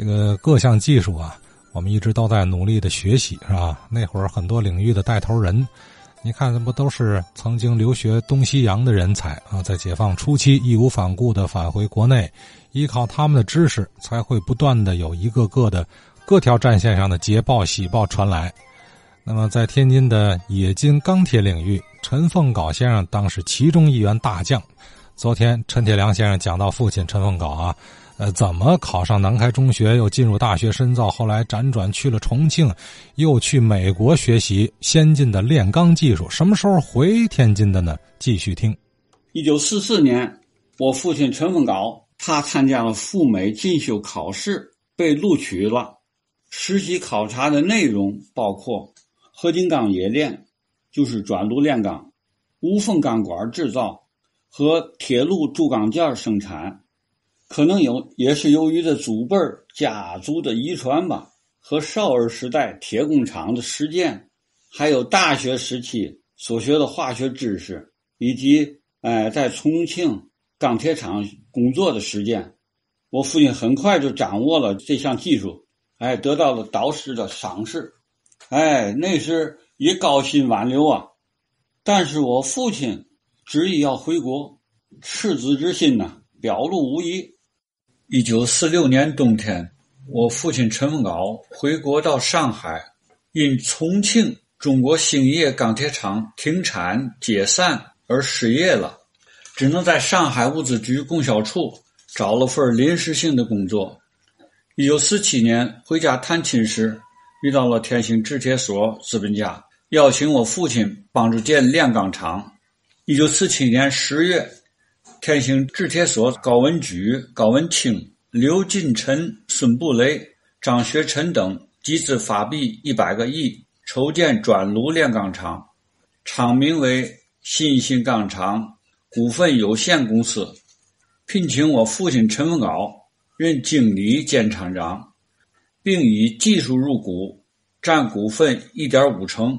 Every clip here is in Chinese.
这个各项技术啊，我们一直都在努力的学习，是吧？那会儿很多领域的带头人，你看，那不都是曾经留学东西洋的人才啊？在解放初期义无反顾的返回国内，依靠他们的知识，才会不断的有一个个的各条战线上的捷报喜报传来。那么，在天津的冶金钢铁领域，陈凤镐先生当是其中一员大将。昨天，陈铁良先生讲到父亲陈凤镐啊，呃，怎么考上南开中学，又进入大学深造，后来辗转去了重庆，又去美国学习先进的炼钢技术，什么时候回天津的呢？继续听。一九四四年，我父亲陈凤镐，他参加了赴美进修考试，被录取了。实习考察的内容包括合金钢冶炼，就是转炉炼钢，无缝钢管制造。和铁路铸钢件生产，可能有也是由于这祖辈家族的遗传吧，和少儿时代铁工厂的实践，还有大学时期所学的化学知识，以及哎在重庆钢铁厂工作的实践，我父亲很快就掌握了这项技术，哎，得到了导师的赏识，哎，那是也高薪挽留啊，但是我父亲。执意要回国，赤子之心呐，表露无遗。一九四六年冬天，我父亲陈凤镐回国到上海，因重庆中国兴业钢铁厂停产解散而失业了，只能在上海物资局供销处找了份临时性的工作。一九四七年回家探亲时，遇到了天兴制铁所资本家，邀请我父亲帮助建炼钢厂。一九四七年十月，天兴制铁所高文举、高文清、刘进臣、孙步雷、张学臣等集资发币一百个亿，筹建转炉炼钢厂，厂名为新兴钢厂股份有限公司，聘请我父亲陈文镐任经理兼厂长，并以技术入股，占股份一点五成，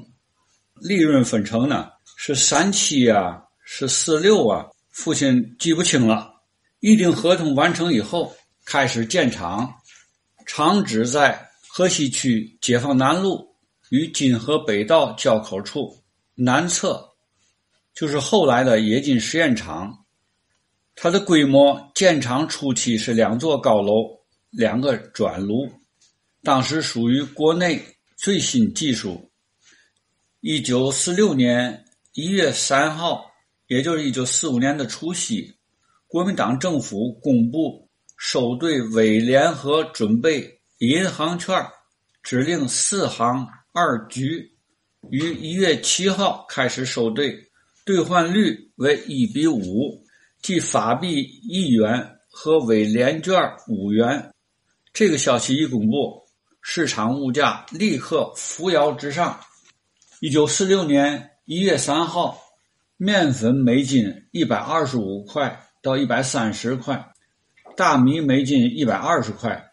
利润分成呢？是三七啊，是四六啊，父亲记不清了。预定合同完成以后，开始建厂，厂址在河西区解放南路与金河北道交口处南侧，就是后来的冶金实验厂。它的规模，建厂初期是两座高楼，两个转炉，当时属于国内最新技术。一九四六年。一月三号，也就是一九四五年的除夕，国民党政府公布收兑伪联合准备银行券指令四行二局，于一月七号开始收兑，兑换率为一比五，即法币一元和伪联券五元。这个消息一公布，市场物价立刻扶摇直上。一九四六年。一月三号，面粉每斤一百二十五块到一百三十块，大米每斤一百二十块。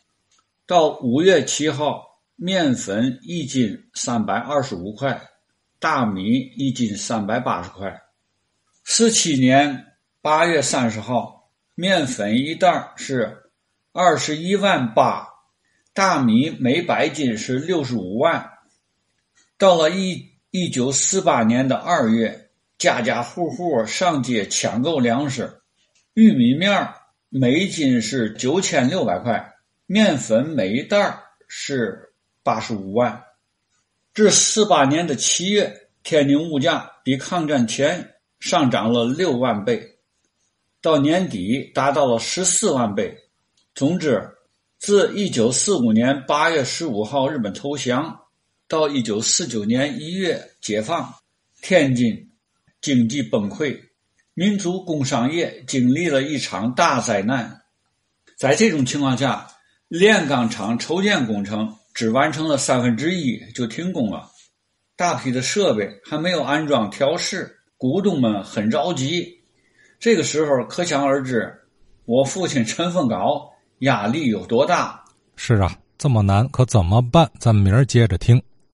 到五月七号，面粉一斤三百二十五块，大米一斤三百八十块。四七年八月三十号，面粉一袋是二十一万八，大米每百斤是六十五万。到了一。一九四八年的二月，家家户户上街抢购粮食，玉米面每斤是九千六百块，面粉每一袋是八十五万。至四八年的七月，天津物价比抗战前上涨了六万倍，到年底达到了十四万倍。总之，自一九四五年八月十五号日本投降。到一九四九年一月解放，天津经济崩溃，民族工商业经历了一场大灾难。在这种情况下，炼钢厂筹建工程只完成了三分之一就停工了，大批的设备还没有安装调试，股东们很着急。这个时候，可想而知，我父亲陈凤镐压力有多大。是啊，这么难，可怎么办？咱们明儿接着听。